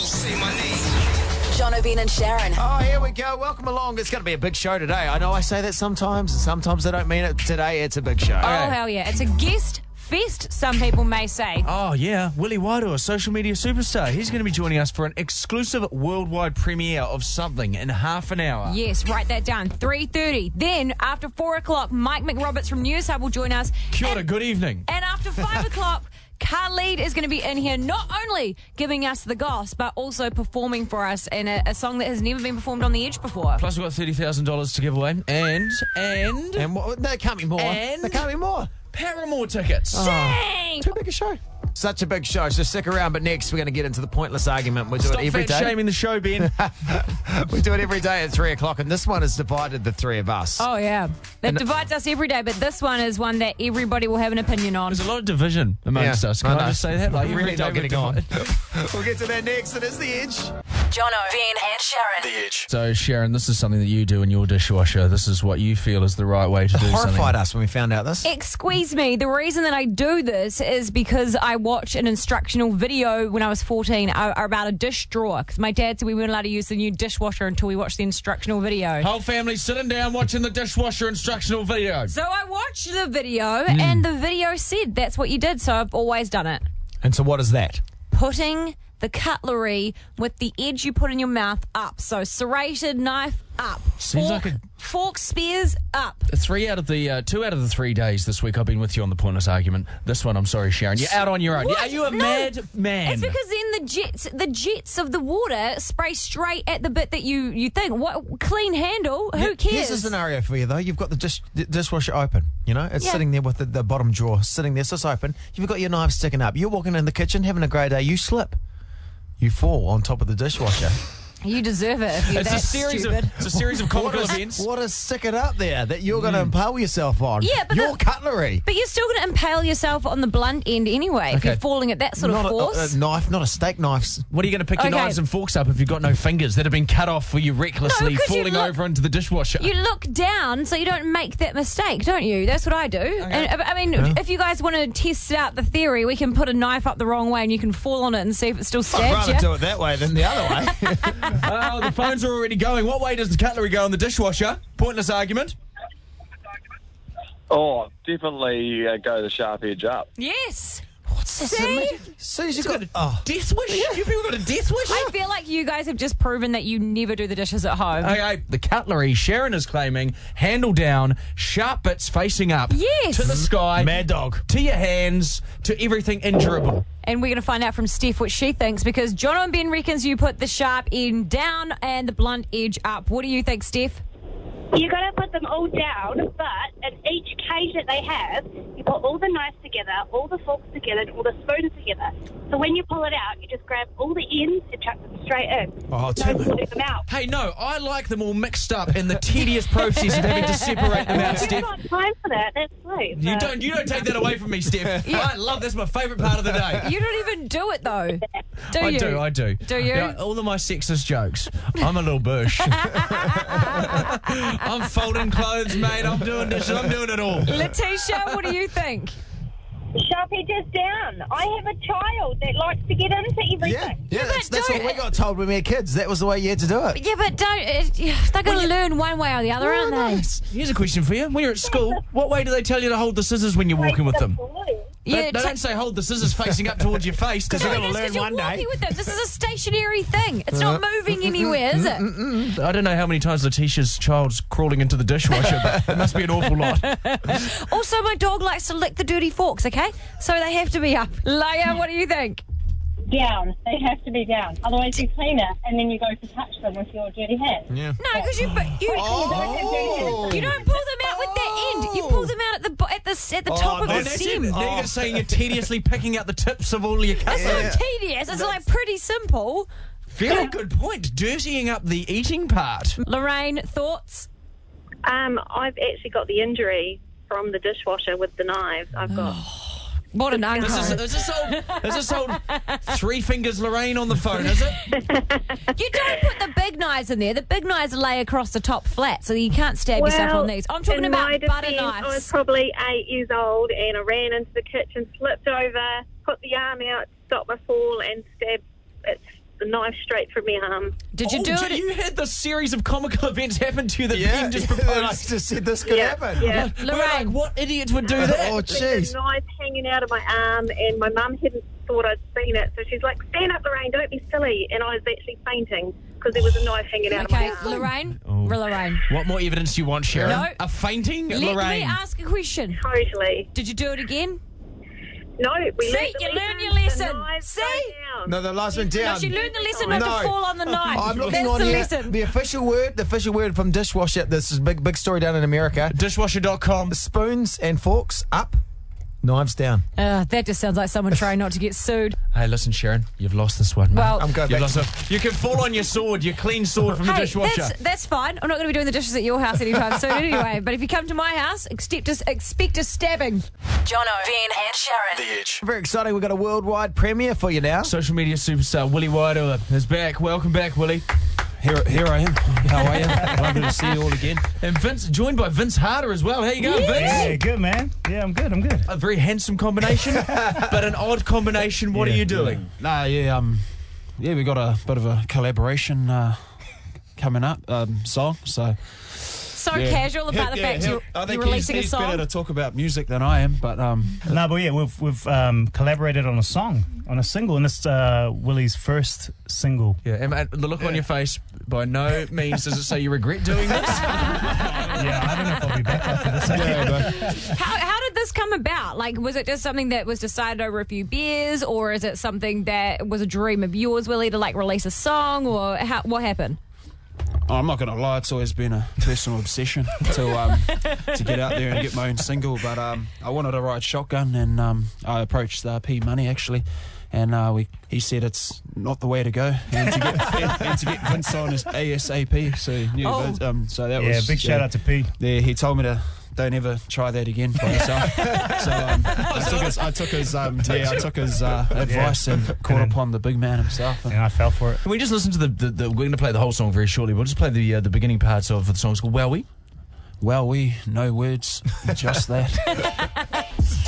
Yo, say my name. Jono, Ben and Sharyn. Oh, here we go. Welcome along. It's going to be a big show today. I know I say that sometimes, and sometimes I don't mean it. Today, it's a big show. Oh, hell yeah. It's a guest fest, some people may say. Oh, yeah. Willy Wairoa, a social media superstar. He's going to be joining us for an exclusive worldwide premiere of something in half an hour. Yes, write that down. 3.30. Then, after 4 o'clock, Mike McRoberts from Newshub will join us. Kia ora, And- good evening. And after 5 o'clock, Khalid is going to be in here not only giving us the goss, but also performing for us in a, a song that has never been performed on the edge before. Plus, we've got $30,000 to give away. And, and, And what, there can't be more. And- there can't be more. Paramore tickets. Oh. Dang! Too big a show. Such a big show. So stick around. But next, we're going to get into the pointless argument. We do Stop it every fat day. shaming the show, Ben. we do it every day at three o'clock, and this one has divided the three of us. Oh, yeah. That divides us every day, but this one is one that everybody will have an opinion on. There's a lot of division amongst Yeah, us. Can I I, know. just say that? Like, We're every really day not we're getting on. divided. we'll get to that next. It is the edge. Jono, Ben and Sharyn. The Edge. So, Sharyn, this is something that you do in your dishwasher. This is what you feel is the right way to do something. Horrified something. us when we found out this. Excuse me. The reason that I do this is because I watched an instructional video when I was 14 uh, about a dish drawer. Because my dad said we weren't allowed to use the new dishwasher until we watched the instructional video. Whole family sitting down watching the dishwasher instructional video. So I watched the video, and the video said that's what you did. So I've always done it. And so, what is that? Putting the cutlery with the edge you put in your mouth up. So serrated knife up. Seems fork, like a- fork spears up. Three out of the uh, two out of the three days this week I've been with you on the pointless argument. This one, I'm sorry, Sharyn, you're out on your own. What? Are you a No. mad man? It's because then the jets, the jets of the water spray straight at the bit that you you think. What clean handle? Who cares? Here's cares? a scenario for you, though. You've got the dish, the dishwasher open. You know, it's Yeah. sitting there with the, the bottom drawer sitting there, so it's open. You've got your knife sticking up. You're walking in the kitchen, having a great day. You slip. You fall on top of the dishwasher. You deserve it. If you're it's that a series stupid. of it's a series of comical what is, events. What is sticking up there that you're going to hmm. impale yourself on? Yeah, but your the- cutlery. But you're still going to impale yourself on the blunt end anyway if you're falling at that sort not of force. A, a knife, not a steak knife. What are you going to pick your knives and forks up if you've got no fingers that have been cut off for you recklessly No, 'cause you falling look- over into the dishwasher? you look down so you don't make that mistake, don't you? That's what I do. And uh, I mean, if you guys want to test out the theory, we can put a knife up the wrong way and you can fall on it and see if it still stands. I'd rather you. do it that way than the other way. oh, the phones are already going. What way does the cutlery go in the dishwasher? Pointless argument. Oh, definitely uh, go the sharp edge up. Yes. What's this? See? As soon as you got, oh, Death wish? You people got a death wish? I feel like you guys have just proven that you never do the dishes at home. Okay, the cutlery Sharyn is claiming handle down, sharp bits facing up Yes. to the sky, mad dog. to your hands, to everything injurable. And we're going to find out from Steph what she thinks because John and Ben reckons you put the sharp end down and the blunt edge up. What do you think, Steph? You got to put them all down, but at each cage that they have, you put all the knives together, all the forks together, and all the spoons together. So when you pull it out, you just grab all the ends and chuck them straight in. Oh, no Tim. them out. Hey, no, I like them all mixed up in the tedious process of having to separate them out, You've Steph. got time for that. That's sweet. You but- don't, you don't take that away from me, Steph. I love that's my favourite part of the day. You don't even do it though. Do you I you? do, I do. Do you? Yeah, all of my sexist jokes. I'm a little bush. I'm folding clothes, mate. I'm doing dishes. I'm doing it all. Letitia, what do you think? Sharpie edges down. I have a child that likes to get into everything. Yeah, yeah, that's, that's what we got told when we were kids. That was the way you had to do it. Yeah, but don't. It, they're going to learn one way or the other, aren't they? Here's a question for you. When you're at school, what way do they tell you to hold the scissors when you're walking with them? They, Yeah, they don't say hold the scissors facing up towards your face because No, that's going to learn one day. with them. This is a stationary thing. It's not uh, moving mm, mm, anywhere, is it? Mm, I don't know how many times Letitia's child's crawling into the dishwasher, but it must be an awful lot. Also, my dog likes to lick the dirty forks. Okay, so they have to be up. Leia, what do you think? Down. They have to be down. Otherwise, you clean it and then you go to touch them with your dirty hands. Yeah. No, because you you Oh. you don't pull them out with that end. You pull them out at the bo- at the at the top of Oh, the that's it. stem. Now you're going to say you're tediously picking out the tips of all your It's cutlery. not tedious. It's like pretty simple. Very good point. Dirtying up the eating part. Lorraine, thoughts? Um, I've actually got the injury from the dishwasher with the knives. I've got. What an uncle. Is this, is this is this old three fingers Lorraine on the phone, is it? You don't put the big knives in there. The big knives lay across the top flat, so you can't stab yourself on these. I'm talking in my about butter defense, I was probably eight years old and I ran into the kitchen, slipped over, put the arm out, stopped my fall, and stabbed. It's the knife straight from my arm. Um. Did you Oh, do it? You had the series of comical events happen to you that Yeah, Ben just I proposed. just said this could Yeah, happen. yeah. We're like, Lorraine. what idiots would do oh, that? Oh, There's jeez. a knife hanging out of my arm, and my mum hadn't thought I'd seen it, so she's like, "Stand up, Lorraine, don't be silly." And I was actually fainting because there was a knife hanging out Okay, of my arm. Lorraine. Oh. Lorraine. What more evidence do you want, Sharyn? No. A fainting, Let me Lorraine. ask a question. Totally. Did you do it again? No, we See, learned the you learn your lesson. the See? go. No, the last one No, down. she learned the lesson not No. to fall on the knife. I'm looking That's on the here. lesson. The official word, the official word from dishwasher. This is a big, big story down in America. Dishwasher.com. Spoons and forks up, knives down. Uh, that just sounds like someone trying not to get sued. Hey, listen, Sharyn, you've lost this one. mate. Well- I'm going You've back. lost To, it. You can fall on your sword, your clean sword from the Hey, dishwasher. that's, that's fine. I'm not going to be doing the dishes at your house anytime soon anyway. But if you come to my house, expect a, expect a stabbing. Jono, Ben, and Sharyn. The Edge. very exciting. We've got a worldwide premiere for you now. Social media superstar Willy Wairoa is back. Welcome back, Willy. Here, here I am. How are you? Lovely to see you all again. And Vince, joined by Vince Harder as well. How you going, Vince? Yeah, good man. Yeah, I'm good. I'm good. A very handsome combination, but an odd combination. What are you doing? Nah, yeah, um, yeah, we got a bit of a collaboration uh, coming up, um, song. So So yeah. casual about the Yeah, fact yeah, you're, I you're think releasing he's, a he's song. better to talk about music than I am, but um, No, but yeah, we've we've um, collaborated on a song, on a single, and it's uh, Willy's first single. Yeah, and, and the look on your face by no means does it say you regret doing this. Yeah, I don't know if I'll be back after this. yeah, but How, how did this come about? Like, was it just something that was decided over a few beers, or is it something that was a dream of yours, Willy, to like release a song, or how, what happened? I'm not going to lie, it's always been a personal obsession to um, to get out there and get my own single. But um, I wanted to ride shotgun, and um, I approached uh, P Money actually, and uh, we he said it's not the way to go, and to get and, and to get Vince on is ASAP. So he knew Oh. Vince, um, so that was Yeah, was big shout out to P. Yeah, he told me to don't ever try that again by yourself. so um, I took his, I took his, um, yeah, I took his uh, advice and caught then- upon the big man himself. And And I fell for it. Can we just listen to the, the, the we're going to play the whole song very shortly. We'll just play the uh, the beginning parts of the song. It's called We. well, we no words, just that.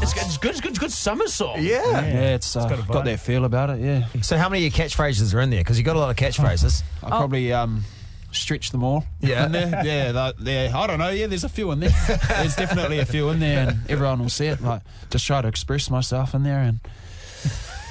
It's good. It's good. It's good. It's good summer song. Yeah. Yeah, it's, uh, got a got, that feel about it. Yeah, So, how many of your catchphrases are in there? Because you got a lot of catchphrases. I probably um, stretch them all. Yeah. in there. yeah, that- yeah. I don't know. Yeah, there's a few in there. there's definitely a few in there, and everyone will see it. Like, just try to express myself in there, and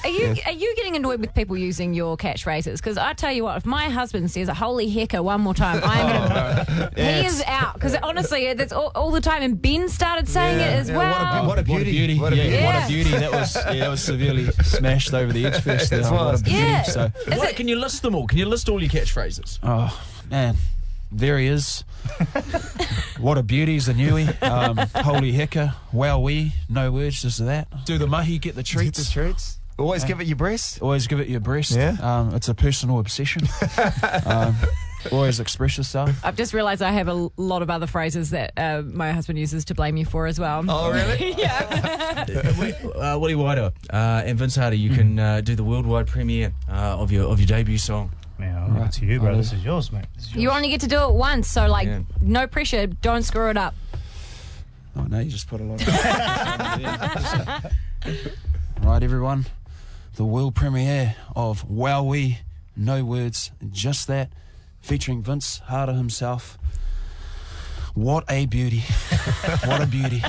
Are you are you getting annoyed with people using your catchphrases? Because I tell you what, if my husband says a "holy hecker" one more time, I'm gonna. he is out. Because honestly, that's all, all the time. And Ben started saying it as Yeah, well. what a beauty. What a beauty! What a yeah, beauty. what a beauty! That was yeah, that was severely smashed over the edge first. there. It What a was. beauty. Yeah. So, Is What, it- can you list them all? Can you list all your catchphrases? oh man, there he is. what a beauty's the newie. Um, holy hecker! Wow, we no words, just that. Do the mahi, get the treats. Get the treats. Always give it your breast. Always give it your breast. Yeah. Um, it's a personal obsession. um, always express yourself. I've just realised I have a lot of other phrases that uh, my husband uses to blame you for as well. Oh, really? yeah. Willy, uh, Willy Wairoa uh, and Vince Harder, you can uh, do the worldwide premiere uh, of your of your debut song. Now, I'll to you, bro. This is yours, mate. Is yours. You only get to do it once, so like, Yeah. no pressure. Don't screw it up. Oh no, you just put a lot. Of right, everyone. The world premiere of Wow We, no words, just that, featuring Vince Harder himself. What a beauty! what a beauty!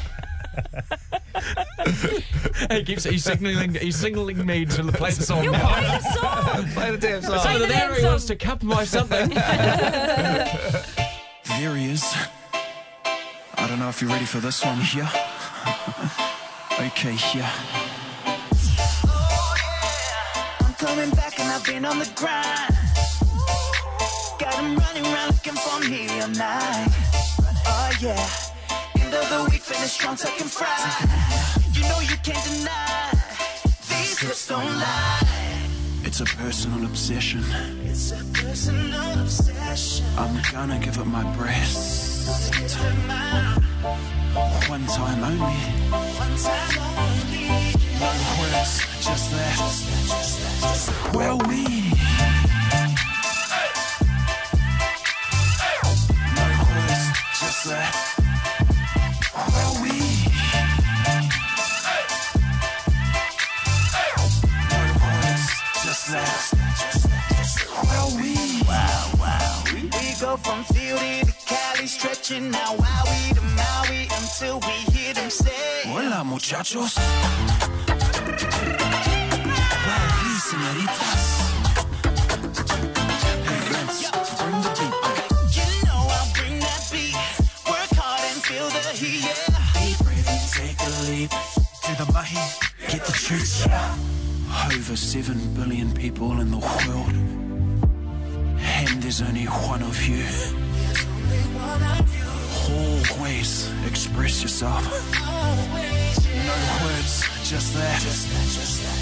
he keeps he's signaling he's signaling me to play the song You're now. playing the song. Play the damn So song. the there damn he wants to cup my something. There he is. I don't know if you're ready for this one. Yeah. okay, yeah. Coming back and I've been on the grind. Got 'em running around looking for me all night. Oh yeah. End of the week, finish strong, second Friday. You know you can't deny. These hips don't lie. It's a personal obsession. It's a personal obsession. I'm gonna give it my it. One time only. One time only. No words, just that. Just that, just that, where we From Philly to Cali, stretching now Maui to Maui until we hear them say, Hola, muchachos señoritas. Get the truth. Over 7 billion people in the world. And there's only one of you. Always express yourself. No words, just that. Just that, just that.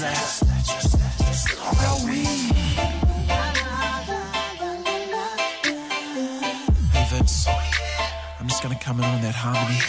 I'm just gonna come in on that harmony.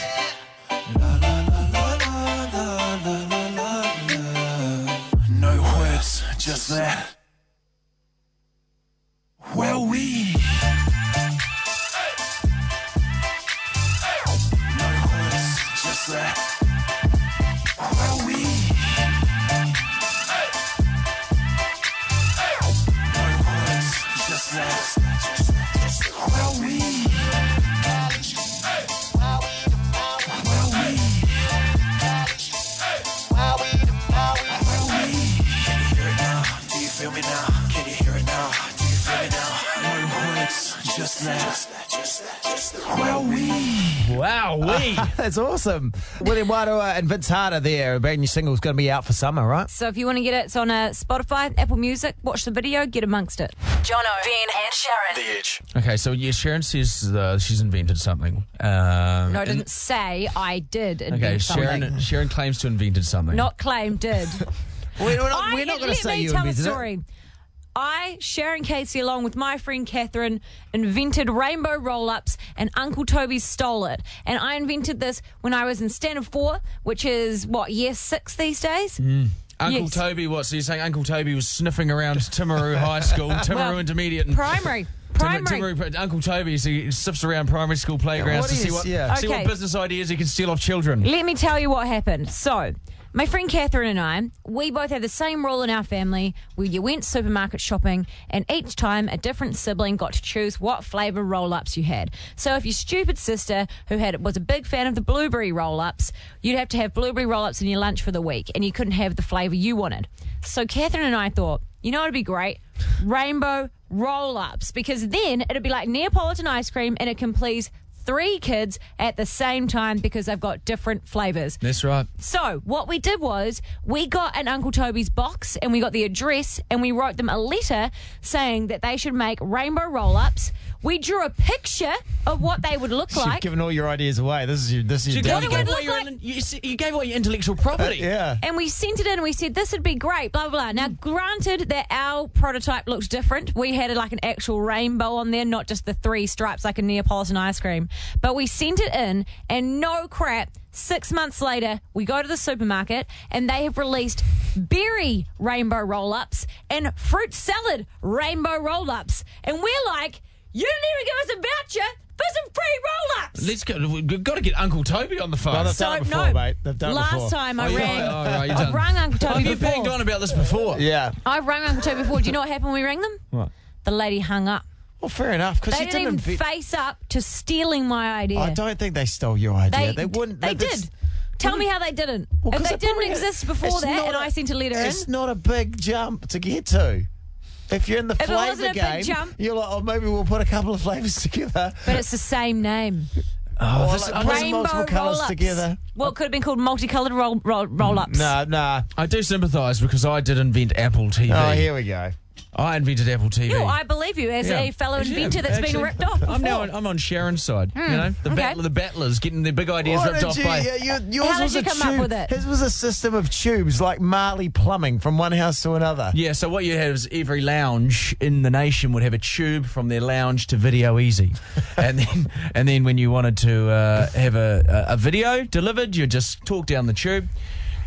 Awesome. William Wairoa and Vince Harder there. A brand new single's going to be out for summer, right? So if you want to get it, it's on uh, Spotify, Apple Music. Watch the video, get amongst it. Jono, Ben, and Sharyn. The Edge. Okay, so yeah, Sharyn says uh, she's invented something. Um, No, I didn't say I did. invent Okay, something. Sharyn. Sharyn claims to have invented something. Not claim, did. We're not, I- we're not going let to say me you tell a invented it. story. I, Sharyn Casey, along with my friend Catherine, invented rainbow roll ups, and Uncle Toby stole it. And I invented this when I was in standard four, which is what, year six these days? Hmm. Uncle Yes. Toby, what? So you're saying Uncle Toby was sniffing around Timaru High School, Timaru Well, Intermediate, and Primary. Primary. Timaru, Uncle Toby, so he sniffs around primary school playgrounds What to see what yeah. see what business ideas he can steal off children. Let me tell you what happened. So, my friend Catherine and I, we both had the same rule in our family where you went supermarket shopping and each time a different sibling got to choose what flavour roll ups you had. So, if your stupid sister, who had was a big fan of the blueberry roll ups, you'd have to have blueberry roll ups in your lunch for the week and you couldn't have the flavour you wanted. So, Catherine and I thought, you know, it'd be great rainbow roll ups because then it'd be like Neapolitan ice cream and it can please three kids at the same time because they've got different flavors. That's right. So, what we did was we got an Uncle Toby's box and we got the address and we wrote them a letter saying that they should make rainbow roll ups. We drew a picture of what they would look like. You've like. given all your ideas away. This is your, this is You your gave, you, gave away your, like- you, you gave away your intellectual uh, property. yeah. And we sent it in and we said, this would be great, blah, blah, blah. Now, granted that our prototype looks different. We had like an actual rainbow on there, not just the three stripes like a Neapolitan ice cream. But we sent it in, and no crap, six months later, we go to the supermarket and they have released berry rainbow roll ups and fruit salad rainbow roll ups. And we're like, you didn't even give us a voucher for some free roll ups. Let's go. We've got to get Uncle Toby on the phone. Well, they've So, done it before, no. mate. They've done Last before. time I Oh, yeah. rang, Oh, right, I done. rang Uncle Toby I've been before. banged on about this before. Yeah. I rang Uncle Toby before. Do you know what happened when we rang them? What? The lady hung up. Well, fair enough. Because They you didn't didn't. even invent- face up to stealing my idea. I don't think they stole your idea. They, wouldn't. They that's- did. Tell me how they didn't. Well, if 'cause they it didn't exist before that, not and a- I sent a letter in, It's not a big jump to get to. If you're in the If it flavour wasn't a big game, jump- you're like, oh, maybe we'll put a couple of flavours together. but it's the same name. Oh, this- like, I put multiple colours roll-ups. together. Well, it could have been called multicolored roll, roll, roll ups. Nah, nah. I do sympathise because I did invent Apple TV. Oh, here we go. I invented Apple TV. You, I believe you as Yeah. a fellow Yeah, inventor that's actually, been ripped off. I'm now on, I'm on Sharyn's side. Hmm, You know, the, okay. battle, the battlers getting their big ideas Why ripped did off you- by. yeah, you- yours How did was you a come up tube- with it? His was a system of tubes like Marley plumbing from one house to another. Yeah, so what you have is every lounge in the nation would have a tube from their lounge to Video Ezy, and then and then when you wanted to uh, have a, a a video delivered, you just talk down the tube.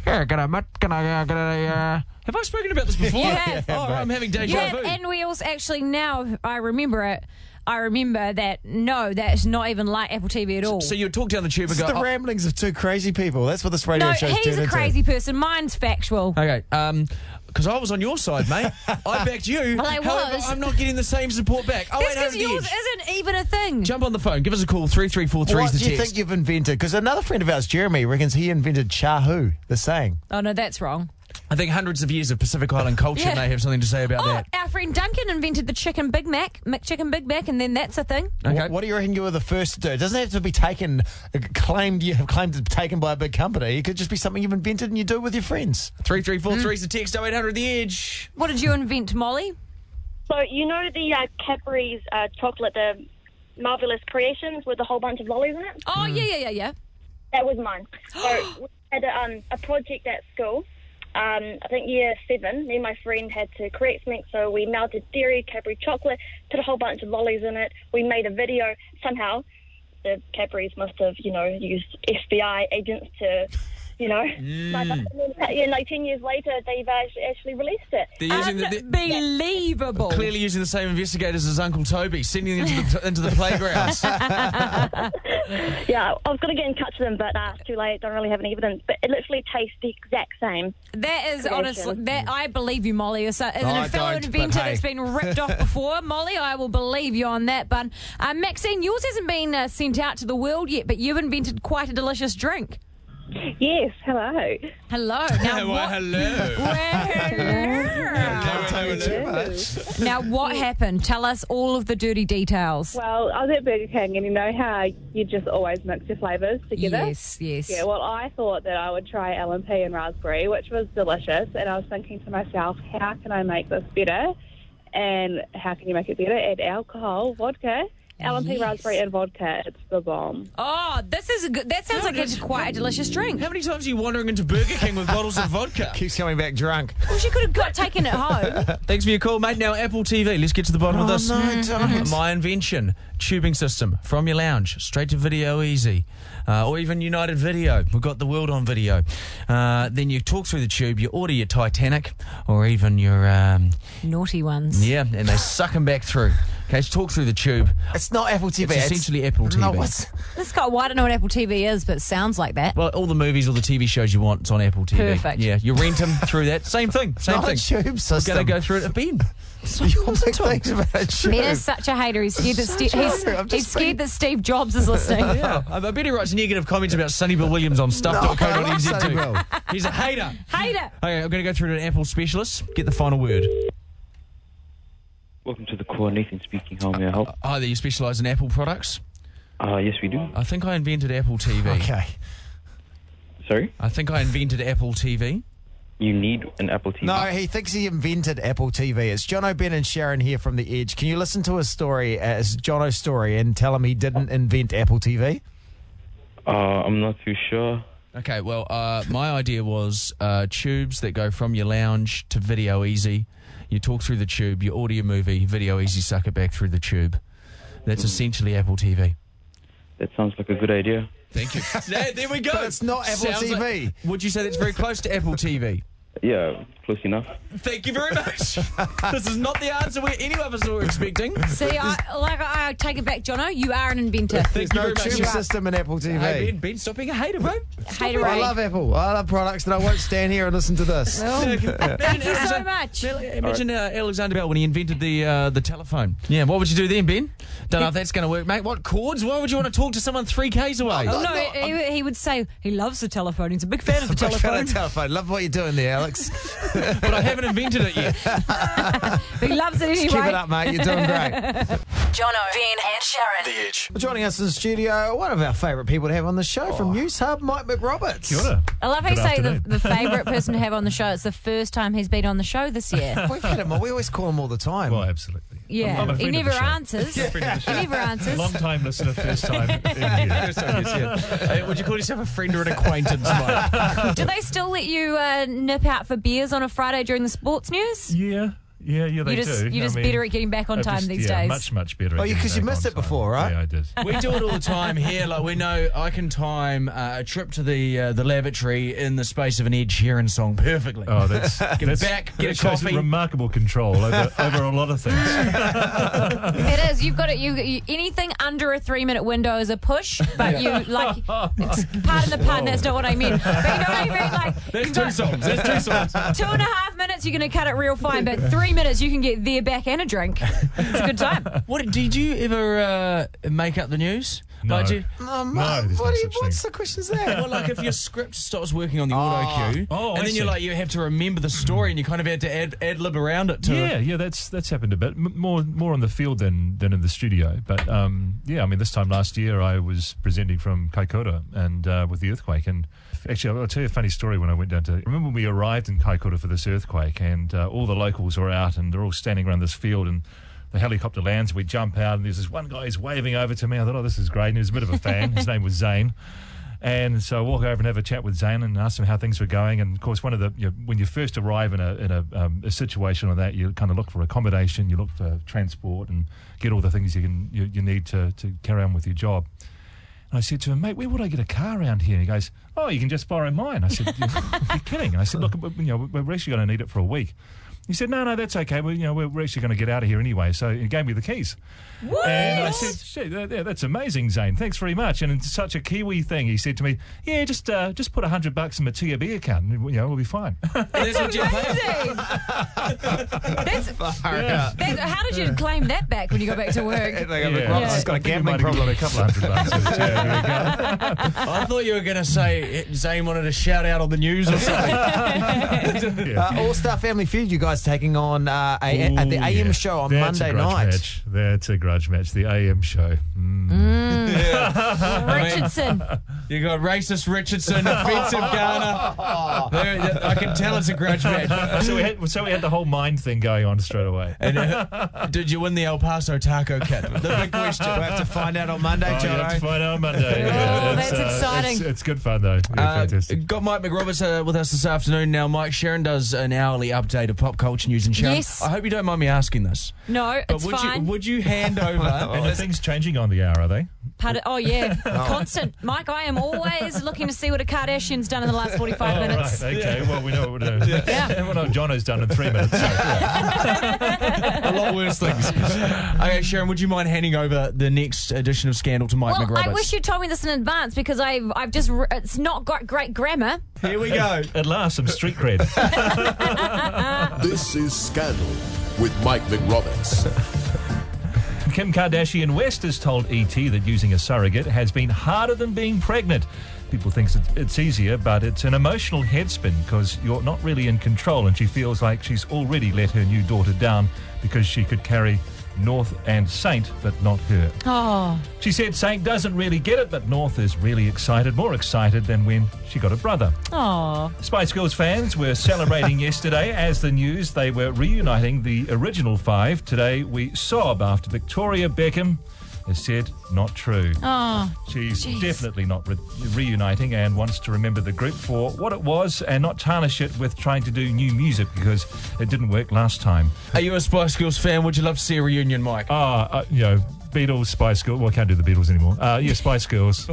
Yeah, can I, mate? Can I, uh, can I, uh, have I spoken about this before? You have. Oh, I'm having deja Yeah, vu. and we also actually now I remember it. I remember that no, that's not even like Apple TV at all. so you talk down the tube and It's the "Oh, ramblings of two crazy people. That's what this radio no, show's he's turned a into. crazy person. Mine's factual. Okay, um, because I was on your side, mate. I backed you. Well, I However, was. I'm not getting the same support back. Oh, That's wait, because yours isn't even a thing. Jump on the phone. Give us a call. Three three four three What is do you text. think you've invented? Because another friend of ours, Jeremy, reckons he invented Chahu, the saying. Oh no, that's wrong. I think hundreds of years of Pacific Island culture Yeah. may have something to say about Oh, that. our friend Duncan invented the chicken Big Mac, McChicken Big Mac, and then that's a thing. Okay. What, what do you reckon you were the first to do? It doesn't have to be taken, uh, claimed you have claimed to be taken by a big company. It could just be something you've invented and you do it with your friends. Three three Hmm. four three is the text. Oh eight hundred the edge. What did you invent, Molly? So you know the uh, Cadbury's uh, chocolate, the marvelous creations with a whole bunch of lollies in it. Oh yeah, yeah, yeah, yeah. That was mine. So we had a, um, a project at school. Um, I think year seven. Me and my friend had to create something. So we melted dairy, Cadbury chocolate, put a whole bunch of lollies in it. We made a video. Somehow, the Cadbury's must have, you know, used FBI agents to, you know, like, and then, yeah, like ten years later, they've actually, actually released it. They're using the, they're Unbelievable. clearly using the same investigators as Uncle Toby, sending them into the into the playgrounds. Yeah, I was going to get in touch with them, but uh, it's too late. Don't really have any evidence. But it literally tastes the exact same. That is Creation. honestly that I believe you, Molly. As, a, as No, an fellow inventor hey. that's been ripped off before, Molly, I will believe you on that. But uh, Maxine, yours hasn't been uh, sent out to the world yet, but you've invented quite a delicious drink. Yes, hello. Hello. Now Well, what? hello. Well, now what happened? Tell us all of the dirty details. Well, I was at Burger King, and you know how you just always mix your flavours together? Yes, yes. Yeah, well, I thought that I would try L&P and raspberry, which was delicious, and I was thinking to myself, how can I make this better? And how can you make it better? Add alcohol, vodka, L&P, Yes. raspberry, and vodka. It's the bomb. Oh, this is a good. That sounds like it's quite a delicious drink. How many times are you wandering into Burger King with bottles of vodka? Keeps coming back drunk. Well, she could have got taken it home. Thanks for your call, mate. Now Apple TV. Let's get to the bottom of Oh, this. no, don't. My invention: tubing system from your lounge straight to Video Ezy, uh, or even United Video. We've got the world on video. Uh, then you talk through the tube. You order your Titanic, or even your um, Naughty ones. yeah, and they suck them back through. Okay, so talk through the tube. It's not Apple TV. It's essentially Apple TV. No, what's, This guy, well, I don't know what Apple TV is, but it sounds like that. Well, all the movies, all the TV shows you want, it's on Apple TV. Perfect. Yeah, you rent them through that. Same thing. Same not thing. a tube We're system. going to go through it at Ben. Your big things about a tube. Ben is such a hater. He's scared that Steve, he's, true. I'm just he's scared being- that Steve Jobs is listening. Yeah, I bet he writes negative comments about Sonny Bill Williams on stuff.co.nz No, I Bill. too. He's a hater. Hater. Okay, I'm going to go through to an Apple specialist. Get the final word. Welcome to the call. Nathan speaking. How may I help? Hi there, you specialise in Apple products? Uh, yes, we do. I think I invented Apple TV. Okay. Sorry? I think I invented Apple TV. You need an Apple TV. No, he thinks he invented Apple TV. It's Jono, Ben and Sharyn here from The Edge. Can you listen to his story as Jono's story and tell him he didn't invent Apple TV? Uh, I'm not too sure. Okay, well, uh, my idea was uh, tubes that go from your lounge to Video Ezy. You talk through the tube, you order your movie, Video Ezy suck it back through the tube. That's essentially Apple TV. That sounds like a good idea. Thank you. there, there we go. But it's not Apple Sounds TV. like- would you say that's very close to Apple TV? Yeah, close enough. Thank you very much. this is not the answer we any of us were expecting. See, I, like I take it back, Jono. You are an inventor. Thank There's you no very much. tube You are- system in Apple TV. Hey, ben, ben, stop being a hater, bro. Hater. I love Apple. I love products, and I won't stand here and listen to this. Thank you so much. Imagine uh, Alexander Bell when he invented the uh, the telephone. Yeah, what would you do then, Ben? Don't know if that's going to work, mate. What chords? Why would you want to talk to someone three k's away? Oh, no, he, he would say he loves the telephone. He's a big fan of the Big fan telephone. of telephone. Love what you're doing there, Alex. but I haven't invented it yet. He loves it anyway. Keep it up, mate. You're doing great. Jono, Ben, and Sharyn. The Edge. Joining us in the studio, one of our favourite people to have on the show from Newshub, Mike McRoberts. Kia ora. I love how you Good say the, afternoon. the favourite person to have on the show. It's the first time he's been on the show this year. We've had him on. We always call him all the time. Well, absolutely. Yeah, I'm a he friend of never the show. answers. Friend of the He show. never answers. Long time listener, first time in here. First time, yes, yeah. Uh, would you call yourself a friend or an acquaintance, Mike? Do they still let you uh, nip out for beers on a Friday during the sports news? Yeah, yeah, yeah, they you just, do. You're I just mean, better at getting back on time just- these yeah, days. Much, much better. Oh, at yeah, you missed on it before, time. right? Yeah, I did. We do it all the time here. Like we know, I can time uh, a trip to the uh, the lavatory in the space of an Ed Sheeran song perfectly. Oh, that's Get that's, back, get that a shows coffee. Remarkable control over, over a lot of things. It is. You've got it. You, you anything under a three minute window is a push, but you like. It's, pardon the pun. That's not what I mean. But you know what I mean. Like There's two got songs. There's two songs. Two and a half minutes, you're going to cut it real fine, but three minutes, you can get there, back, and a drink. It's a good time. What did you ever uh, make up the news? No. Like, you- Oh, No, Mike, there's what no do you- such what's thing. the questions there? well, like if your script stops working on the auto cue, Oh, and I then you're like you have to remember the story, and you kind of had to add ad lib around it. To Yeah, yeah, that's that's happened a bit M- more more on the field than than in the studio. But um, yeah, I mean, this time last year I was presenting from Kaikoura and uh, with the earthquake. And actually, I'll tell you a funny story. When I went down to remember when we arrived in Kaikoura for this earthquake, and uh, all the locals were out and they're all standing around this field and. The helicopter lands, we jump out, and there's this one guy who's waving over to me. I thought, oh, this is great. And he was a bit of a fan. His name was Zane. And so I walk over and have a chat with Zane and ask him how things were going. And of course, one of the you know, when you first arrive in a in a, um, a situation like that, you kind of look for accommodation, you look for transport, and get all the things you can you, you need to to carry on with your job. And I said to him, mate, where would I get a car around here? And he goes, oh, you can just borrow mine. I said, you're, kidding. I said, look, you know, we're actually going to need it for a week. He said, no, no, that's okay. Well, you know, we're, we're actually going to get out of here anyway. So he gave me the keys. And I said, "Shit, that- that- that's amazing, Zane. Thanks very much. And it's such a Kiwi thing. He said to me, yeah, just uh, just put a hundred bucks in my TAB account and, you know, we'll be fine. that's what you pay. Amazing. That's, that, how did you claim that back when you got back to work? Like, Yeah. Rob's just got a I think we gambling might have problem. got a couple of hundred bucks. Yeah, there you go. I thought you were going to say Zane wanted a shout out on the news or something. Yeah. Uh, All Star Family Feud, you guys taking on uh, a, at the AM yeah. show on That's Monday a grudge night. Match. That's a grudge match. The AM show. Mm. Richardson. You got racist Richardson, offensive Garner. I can tell it's a grudge match. So we had so we had the whole mind thing going on straight away. And, uh, did you win the El Paso taco kit? The big question. We'll have to find out on Monday, Oh, you have to Jono. find out on Monday. Oh, It's, that's exciting. It's, it's good fun though. Yeah, Uh, fantastic. got Mike McRoberts uh, with us this afternoon. Now, Mike Sharyn does an hourly update of pop culture news. And Sharyn, Yes. I hope you don't mind me asking this, No, but it's would fine. you would you hand over? And are things changing on the hour, are they? Pardon- oh yeah, constant. Mike, I am always looking to see what a Kardashian's done in the last forty-five Oh, minutes. right. Okay. Well, we know what uh, we're doing. Yeah. we know what Jono's done in three minutes. So, yeah. a lot worse things. okay, Sharyn, would you mind handing over the next edition of Scandal to Mike Well, McRoberts? I wish you told me this in advance because I've I've just re- it's not got great grammar. Here we go. At last, some street cred. This is Scandal with Mike McRoberts. Kim Kardashian West has told ET that using a surrogate has been harder than being pregnant. People think it's- easier, but it's an emotional headspin because you're not really in control, and she feels like she's already let her new daughter down because she could carry North and Saint, but not her. Oh, She said Saint doesn't really get it, but North is really excited, more excited than when she got a brother. oh. Spice Girls fans were celebrating yesterday as the news they were reuniting the original five. Today we sob after Victoria Beckham has said not true. Oh, She's jeez. definitely not re- reuniting and wants to remember the group for what it was and not tarnish it with trying to do new music because it didn't work last time. Are you a Spice Girls fan? Would you love to see a reunion, Mike? Ah, uh, you know, Beatles, Spice Girls. Well, I can't do the Beatles anymore. Uh, yeah, Spice Girls. See,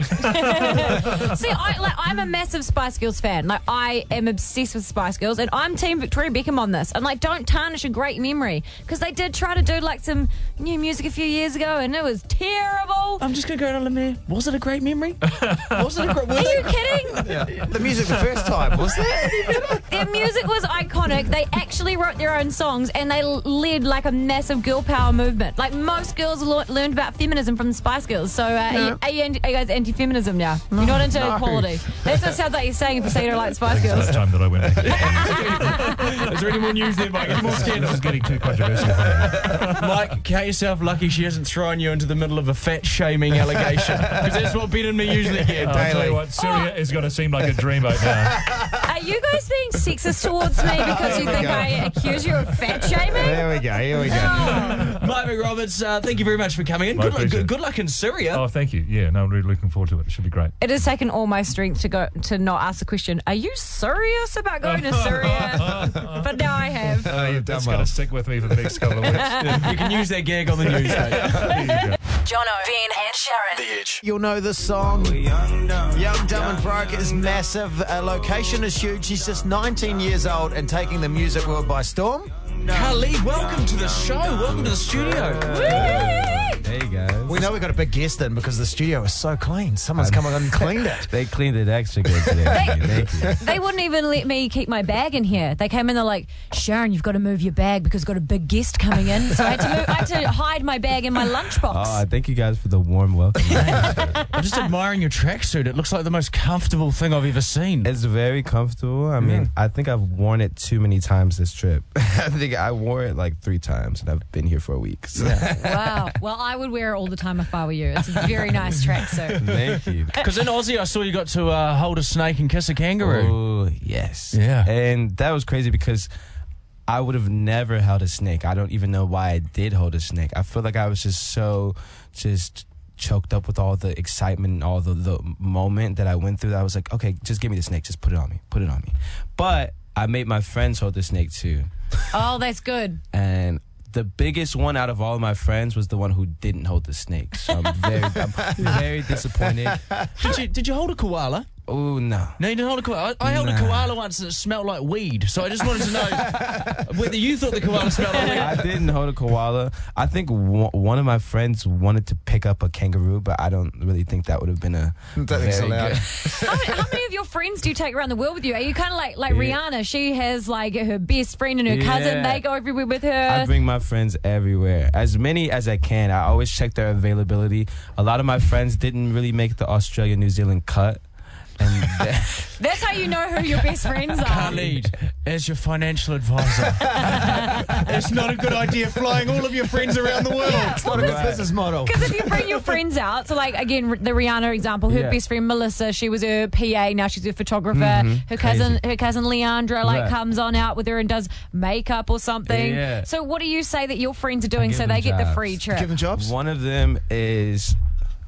I, like, I'm a massive Spice Girls fan. Like, I am obsessed with Spice Girls, and I'm Team Victoria Beckham on this. And like, don't tarnish a great memory because they did try to do like some new music a few years ago, and it was terrible. I'm just going to go out on a limb here. Was it a great memory? Was it a great? Are you kidding? The music the first time was that? Their music was iconic. They actually wrote their own songs and they led like a massive girl power movement. Like most girls lo- learned about feminism from the Spice Girls. So uh, are, you, are, you anti- are you guys anti-feminism now? You're not into no. equality. That's what it sounds like you're saying if you say you don't like Spice Girls. Last time that I went. Is there any more news there, Mike? Any more This scandals? is getting too controversial. Mike, count yourself lucky she hasn't thrown you into the middle of a fat shaming allegation. Because that's what Ben and me usually get. I'll tell daily. you what, Syria is going to seem like a dreamboat now. Are you guys being sexist towards me because you think I accuse you of fat shaming? There we go. Here we go. Mike McRoberts, uh, thank you very much for coming in. My Good, luck, good, good luck in Syria. Oh, thank you. Yeah, no, I'm really looking forward to it. It should be great. It has taken all my strength to go to not ask the question. Are you serious about going to Syria? but now I have. Oh, you've done going to stick with me for the next couple of weeks. you can use that gag on the news, mate. Jono, Ben, and Sharyn. The Edge. You'll know this song. Young, Dumb and Broke is massive. Uh, location is huge. He's just 19 years old and taking the music world by storm. Khalid, welcome to the show. Welcome to the studio. Hey guys. We know we got a big guest in because the studio is so clean. Someone's um, come and cleaned it. They cleaned it extra good today. Thank you. Thank you. They wouldn't even let me keep my bag in here. They came in, they're like, Sharyn, you've got to move your bag because we've got a big guest coming in. So I had to, move, I had to hide my bag in my lunchbox. Oh, thank you guys for the warm welcome. I'm just admiring your tracksuit. It looks like the most comfortable thing I've ever seen. It's very comfortable. I mean, I think I've worn it too many times this trip. I think I wore it like three times, and I've been here for a week. So. wow. Well, I would wear it all the time if I were you. It's a very nice tracksuit. Thank you. Because in Aussie, I saw you got to uh, hold a snake and kiss a kangaroo. Oh, yes. Yeah. And that was crazy because I would have never held a snake. I don't even know why I did hold a snake. I feel like I was just so just choked up with all the excitement and all the, the moment that I went through that I was like, okay, just give me the snake. Just put it on me. Put it on me. But I made my friends hold the snake too. Oh, that's good. And the biggest one out of all of my friends was the one who didn't hold the snake. So I'm very, I'm very disappointed. Did you did you hold a koala? Oh no. No, you didn't hold a koala. I, I held a koala once and it smelled like weed. So I just wanted to know whether you thought the koala smelled like weed. I didn't hold a koala. I think one one of my friends wanted to pick up a kangaroo, but I don't really think that would have been a Don't think so good. How many, how many of your friends do you take around the world with you? Are you kind of like like Yeah. Rihanna? She has like her best friend and her cousin. They go everywhere with her. I bring my friends everywhere, as many as I can. I always check their availability. A lot of my friends didn't really make the Australia New Zealand cut, and That's how you know who your best friends are. Khalid, as your financial advisor, it's not a good idea flying all of your friends around the world. It's not a good business model. Because if you bring your friends out, so like again, the Rihanna example, her Yeah. best friend Melissa, she was her PA, now she's her photographer. Mhm. Her cousin, her cousin Leandra, like Right. comes on out with her and does makeup or something. Yeah. So what do you say that your friends are doing give so them they get the jobs. free trip? Give them jobs. one of them is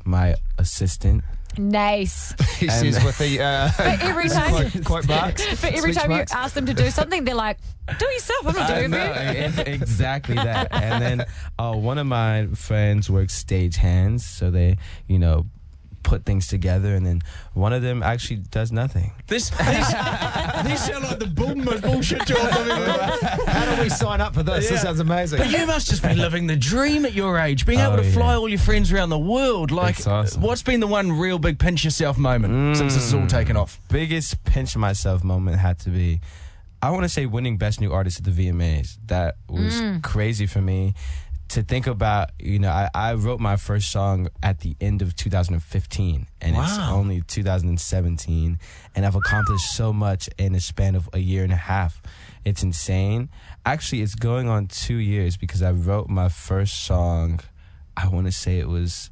my assistant. Nice. He And- says with the uh, But every time, quote, quote marks. but every speech time you ask them to do something, they're like, "Do it yourself. I'm not doing it." exactly that. And then uh, one of my friends works stage hands, so they, you know, put things together. And then one of them actually does nothing. This, these, these sound like the bull, most bullshit jobs I've ever How do we sign up for this? This sounds amazing. But you must just be living the dream at your age, being able Oh, to fly yeah. all your friends around the world. Like, It's awesome. what's been the one real big pinch yourself moment since this is all taken off? Biggest pinch myself moment had to be, I want to say, winning Best New Artist at the VMAs. That was Mm. crazy for me. To think about, you know, I, I wrote my first song at the end of 2015, and it's only 2017, and I've accomplished so much in a span of a year and a half. It's insane. Actually, it's going on two years because I wrote my first song. I want to say it was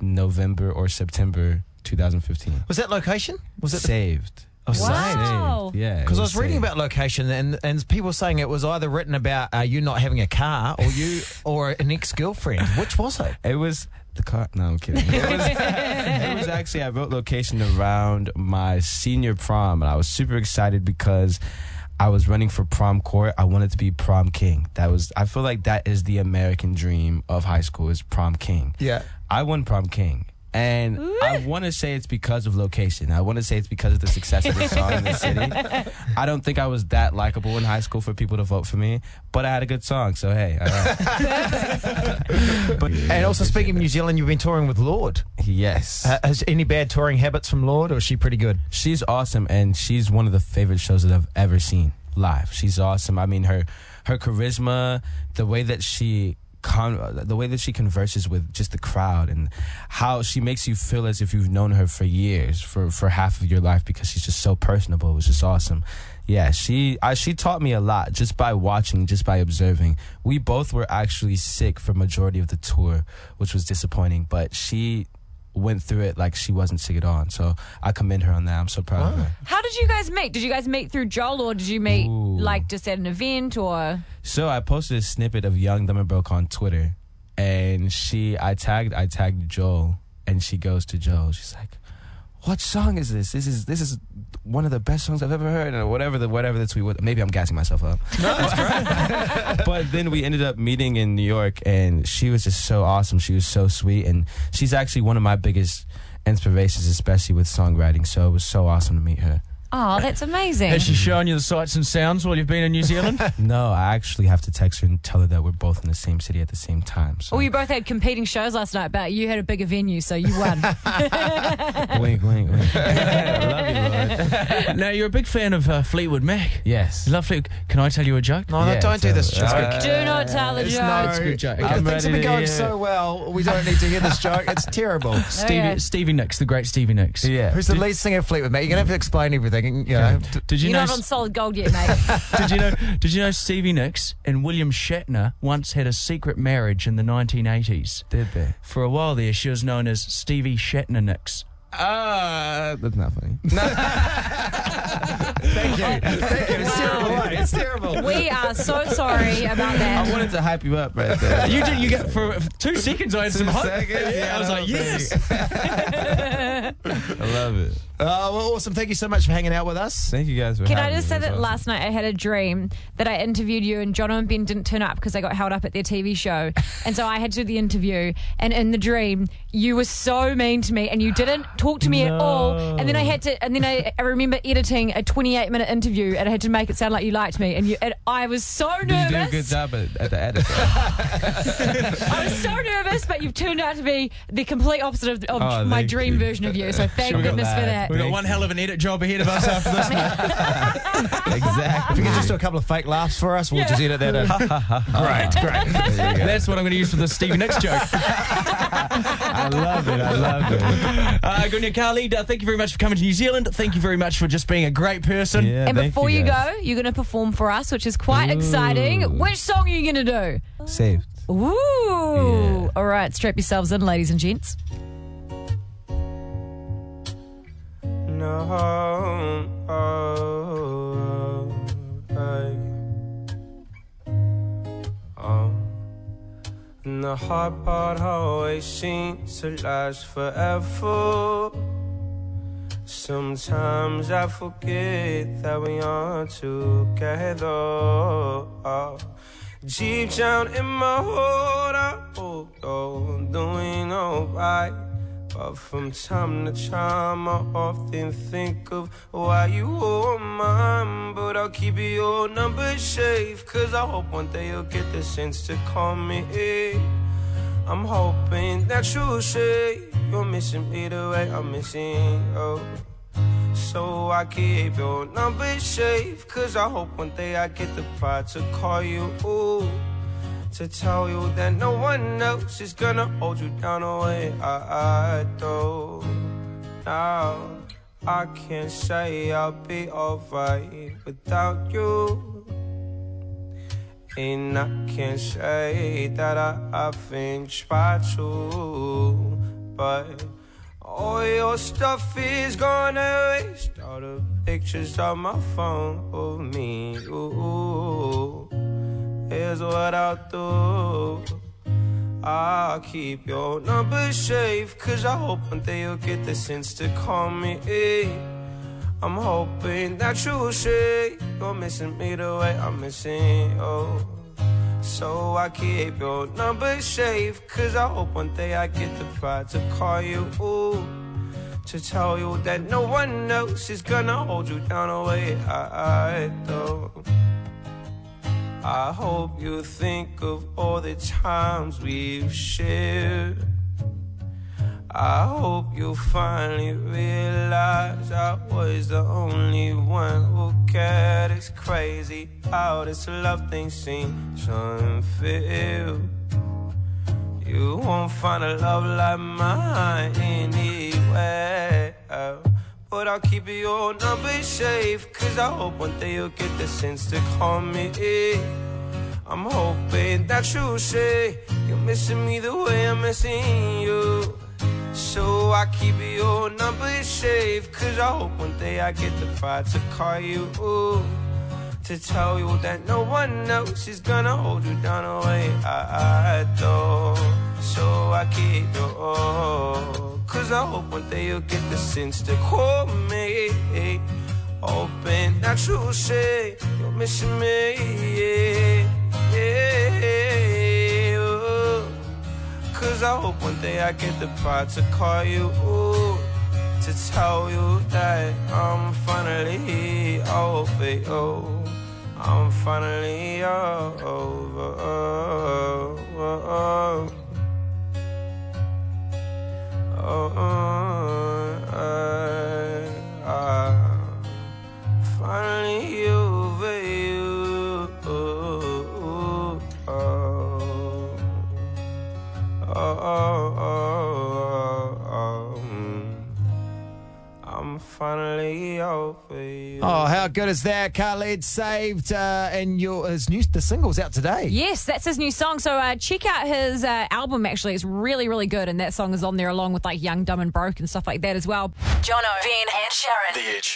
November or September 2015. Was that location? Was it saved? Oh, Wow. Saved. Yeah, Because I was reading saved. about location and, and people saying it was either written about uh, you not having a car or you or an ex girlfriend. Which was it? It was the car. No, I'm kidding. It was, it was actually I wrote location around my senior prom, and I was super excited because I was running for prom court. I wanted to be prom king. That was. I feel like that is the American dream of high school is prom king. Yeah. I won prom king. And I want to say it's because of location. I want to say it's because of the success of the song in the city. I don't think I was that likable in high school for people to vote for me, but I had a good song, so hey. all right. But, and also, speaking of New Zealand, you've been touring with Lorde. yes. Uh, has any bad touring habits from Lorde, or is she pretty good? She's awesome, and she's one of the favorite shows that I've ever seen live. She's awesome. I mean, her her charisma, the way that she con- the way that she converses with just the crowd, and how she makes you feel as if you've known her for years, for for half of your life, because she's just so personable. It was just awesome. Yeah, she I, she taught me a lot just by watching, just by observing. We both were actually sick for majority of the tour, which was disappointing. But she went through it like she wasn't sick at all. So I commend her on that. I'm so proud of her. How did you guys meet? Did you guys meet through Joel or did you meet like just at an event or? So I posted a snippet of Young Dumb and Broke on Twitter, and she I tagged I tagged Joel, and she goes to Joel. She's like, "What song is this? This is this is one of the best songs I've ever heard." Or whatever the whatever the tweet was. Maybe I'm gassing myself up. No, that's great. but then we ended up meeting in New York, and she was just so awesome. She was so sweet, and she's actually one of my biggest inspirations, especially with songwriting. So it was so awesome to meet her. Oh, that's amazing. Has she shown you the sights and sounds while you've been in New Zealand? no, I actually have to text her and tell her that we're both in the same city at the same time. So Well, you both had competing shows last night, but you had a bigger venue, so you won. wink, wink, wink. Love you, now, you're a big fan of uh, Fleetwood Mac. Yes. You love Fleetwood. Can I tell you a joke? No, no, don't do this joke. Do not tell the It's joke. no, It's a good joke. Uh, I'm things have been going so well. We don't need to hear this joke. It's terrible. Stevie, Okay. Stevie Nicks, the great Stevie Nicks. Yeah. Who's the lead singer of Fleetwood Mac? You're gonna have to explain everything. You know. Did you You're know? not on solid gold yet, mate. did you know? Did you know Stevie Nicks and William Shatner once had a secret marriage in the 1980s? Did they? For a while there, she was known as Stevie Shatner Nicks. Uh, that's not funny. Thank you. Thank you. It's terrible. It's terrible. we are so sorry about that. I wanted to hype you up right there. You did. You get for, for two seconds. I had some hope. seconds? Yeah, I was like, yes. I love it. Uh, well, awesome. Thank you so much for hanging out with us. Thank you guys for Can I having just me. say It was that awesome. last night I had a dream that I interviewed you and John and Ben didn't turn up because they got held up at their TV show. And so I had to do the interview. And in the dream, you were so mean to me and you didn't talk to me at all. And then I had to, and then I, I remember editing a 28 minute interview and I had to make it sound like you liked me. And, you, and I was so Did you do a good job at, at the edit? I was so nervous, but you've turned out to be the complete opposite of, of Oh, my dream you. version of you. So thank Sure, goodness for that. We've got one hell of an edit job ahead of us after this. mate. exactly. If you could just do a couple of fake laughs for us, we'll just edit that in. great, great. That's what I'm going to use for the Stevie Nicks joke. I love it. I love it. Uh, Gunya Khalid, uh, thank you very much for coming to New Zealand. Thank you very much for just being a great person. Yeah, And thank before you, guys. go, you're going to perform for us, which is quite exciting. Which song are you going to do? Saved. Ooh. All right, strap yourselves in, ladies and gents. No, oh, hey. oh. And the hard part always seems to last forever. Sometimes I forget that we are together. Oh. Deep down in my heart, I hope you're doing alright. But from time to time, I often think of why you were mine. But I'll keep your number safe, cause I hope one day you'll get the sense to call me. I'm hoping that you'll say you're missing me the way I'm missing you. So I keep your number safe, cause I hope one day I get the pride to call you. To tell you that no one else is gonna hold you down the way I, I do. Now, I can't say I'll be alright without you. And I can't say that I haven't tried to. But all your stuff is gone erased. All the pictures on my phone of me. Ooh. Here's what I'll do. I'll keep your number safe, cause I hope one day you'll get the sense to call me. I'm hoping that you'll say you're missing me the way I'm missing you. So I keep your number safe. Cause I hope one day I get the pride to call you. Ooh, to tell you that no one else is gonna hold you down the way I do. I hope you think of all the times we've shared. I hope you finally realize I was the only one who cared. It's crazy how this love thing seems unfair. You won't find a love like mine anywhere. But I'll keep your number safe. Cause I hope one day you'll get the sense to call me. I'm hoping that you'll say you're missing me the way I'm missing you. So I keep your number safe. Cause I hope one day I get the pride to call you. To tell you that no one else is gonna hold you down the way I, I do. So I keep your. Cause I hope one day you'll get the sense to call me. Hoping that you'll say you're missing me. Yeah, Cause I hope one day I get the pride to call you. Ooh, to tell you that I'm finally over you. I'm finally over. Oh, oh, oh, finally over you. Oh, how good is that? Khalid saved, uh, and your his new the single's out today. Yes, that's his new song. So uh, check out his uh, album. Actually, it's really, really good, and that song is on there along with like Young, Dumb, and Broke and stuff like that as well. Jono, Ben, and Sharyn. The Edge.